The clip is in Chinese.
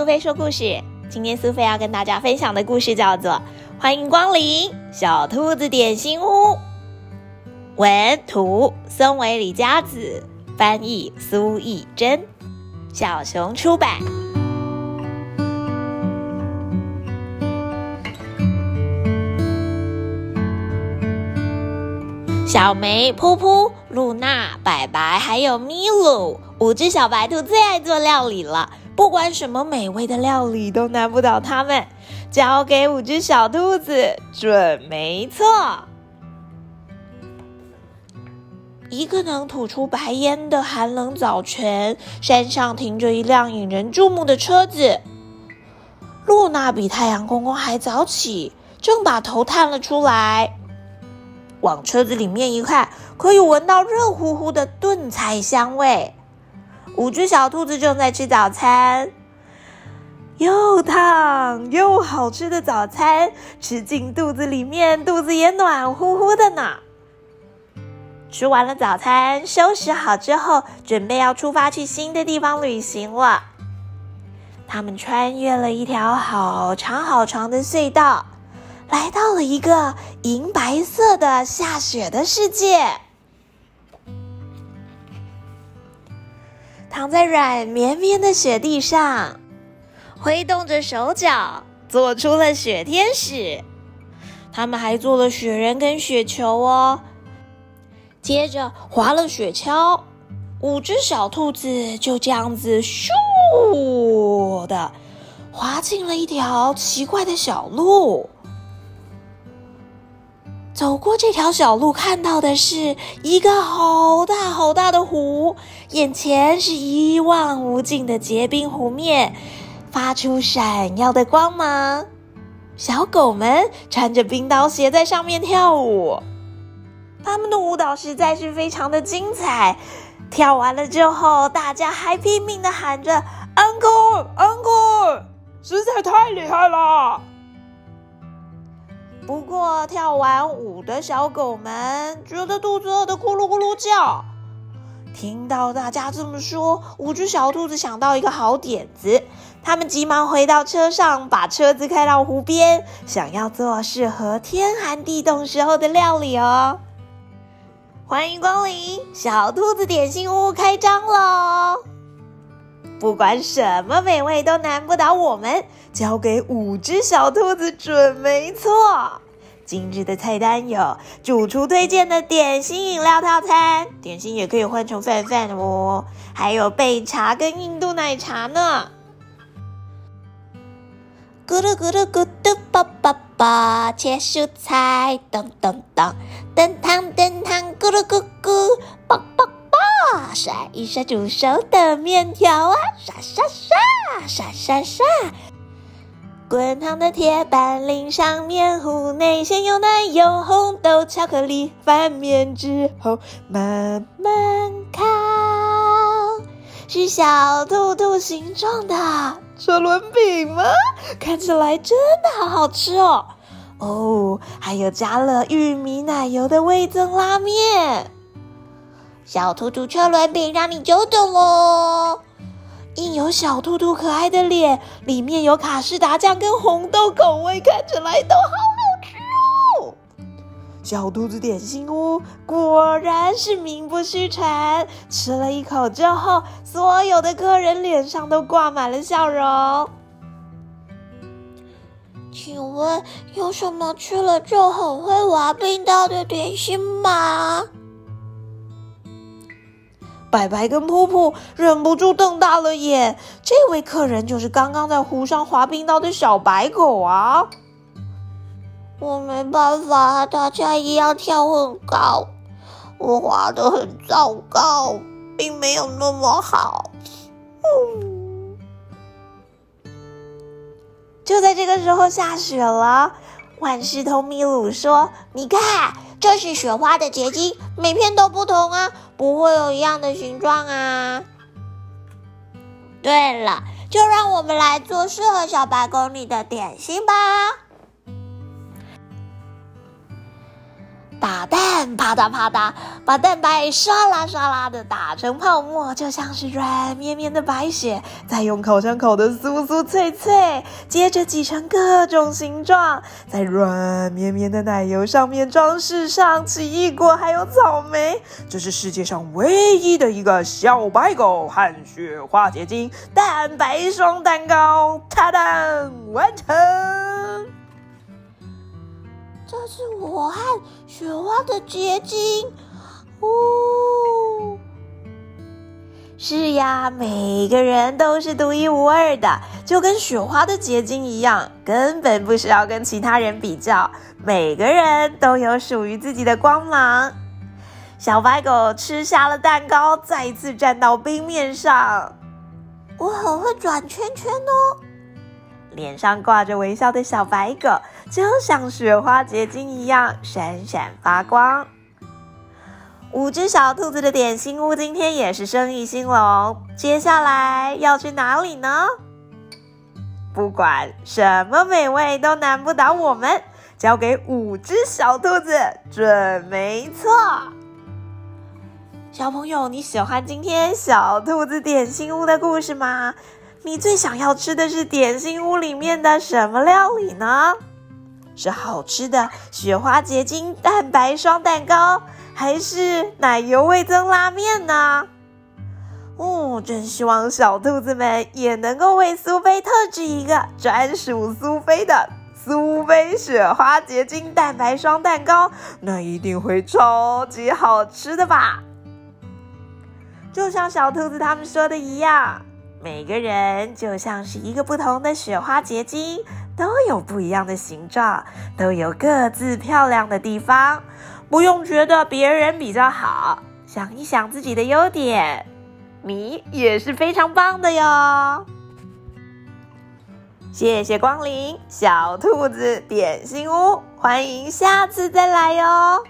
苏菲说故事。今天苏菲要跟大家分享的故事叫做《欢迎光临小兔子点心屋》。文图：松尾李佳子，翻译：苏艺珍，小熊出版。小梅、噗噗、露娜、白白还有咪噜，五只小白兔最爱做料理了。不管什么美味的料理都难不倒他们，交给五只小兔子准没错。一个能吐出白烟的寒冷早晨，山上停着一辆引人注目的车子。露娜比太阳公公还早起，正把头探了出来。往车子里面一看，可以闻到热乎乎的炖菜香味。五只小兔子正在吃早餐，又烫又好吃的早餐，吃进肚子里面，肚子也暖乎乎的呢。吃完了早餐，收拾好之后，准备要出发去新的地方旅行了。他们穿越了一条好长好长的隧道，来到了一个银白色的下雪的世界。躺在软绵绵的雪地上，挥动着手脚，做出了雪天使。他们还做了雪人跟雪球哦。接着滑了雪橇，五只小兔子就这样子咻的滑进了一条奇怪的小路。走过这条小路，看到的是一个好大好大的湖，眼前是一望无尽的结冰湖面，发出闪耀的光芒。小狗们穿着冰刀鞋在上面跳舞，他们的舞蹈实在是非常的精彩。跳完了之后，大家还拼命的喊着 “Uncle，Uncle”，实在太厉害了。不过，跳完舞的小狗们觉得肚子饿得咕噜咕噜叫。听到大家这么说，五只小兔子想到一个好点子，他们急忙回到车上，把车子开到湖边，想要做适合天寒地冻时候的料理哦。欢迎光临小兔子点心屋，开张喽！不管什么美味都难不倒我们，交给五只小兔子准没错。今日的菜单有主厨推荐的点心饮料套餐，点心也可以换成饭饭哦。还有焙茶跟印度奶茶呢。咕噜咕噜咕嘟叭叭叭，切蔬菜，噔噔噔，炖汤炖甩一甩煮熟的面条啊！刷刷刷，刷刷刷。滚烫的铁板淋上面糊，内馅有奶油、红豆、巧克力。翻面之后慢慢烤，是小兔兔形状的车轮饼吗？看起来真的好好吃哦！哦，还有加了玉米奶油的味增拉面。小兔兔车轮饼让你久等喽！印有小兔兔可爱的脸，里面有卡士达酱跟红豆口味，看起来都好好吃哦！小兔子点心屋果然是名不虚传，吃了一口之后，所有的客人脸上都挂满了笑容。请问有什么吃了就很会滑冰刀的点心吗？白白跟噗噗忍不住瞪大了眼，这位客人就是刚刚在湖上滑冰刀的小白狗啊！我没办法，大家一样跳很高，我滑的很糟糕，并没有那么好。嗯，就在这个时候下雪了，万事通米鲁说：“你看。”这是雪花的结晶，每片都不同啊，不会有一样的形状啊。对了，就让我们来做适合小白狗你的点心吧。打蛋，啪嗒啪嗒，把蛋白刷啦刷啦的打成泡沫，就像是软绵绵的白雪。再用烤箱烤的酥酥脆脆，接着挤成各种形状，在软绵绵的奶油上面装饰上奇异果还有草莓。这是世界上唯一的一个小白狗和雪花结晶蛋白霜蛋糕，它的完成。这是我和雪花的结晶，哦，是呀，每个人都是独一无二的，就跟雪花的结晶一样，根本不需要跟其他人比较。每个人都有属于自己的光芒。小白狗吃下了蛋糕，再次站到冰面上，我很会转圈圈哦。脸上挂着微笑的小白狗，就像雪花结晶一样闪闪发光。五只小兔子的点心屋今天也是生意兴隆，接下来要去哪里呢？不管什么美味都难不倒我们，交给五只小兔子准没错。小朋友，你喜欢今天小兔子点心屋的故事吗？你最想要吃的是点心屋里面的什么料理呢？是好吃的雪花结晶蛋白霜蛋糕，还是奶油味增拉面呢？哦，真希望小兔子们也能够为苏菲特制一个专属苏菲的苏菲雪花结晶蛋白霜蛋糕，那一定会超级好吃的吧？就像小兔子他们说的一样。每个人就像是一个不同的雪花结晶，都有不一样的形状，都有各自漂亮的地方。不用觉得别人比较好，想一想自己的优点，你也是非常棒的哟。谢谢光临小兔子点心屋，欢迎下次再来哟。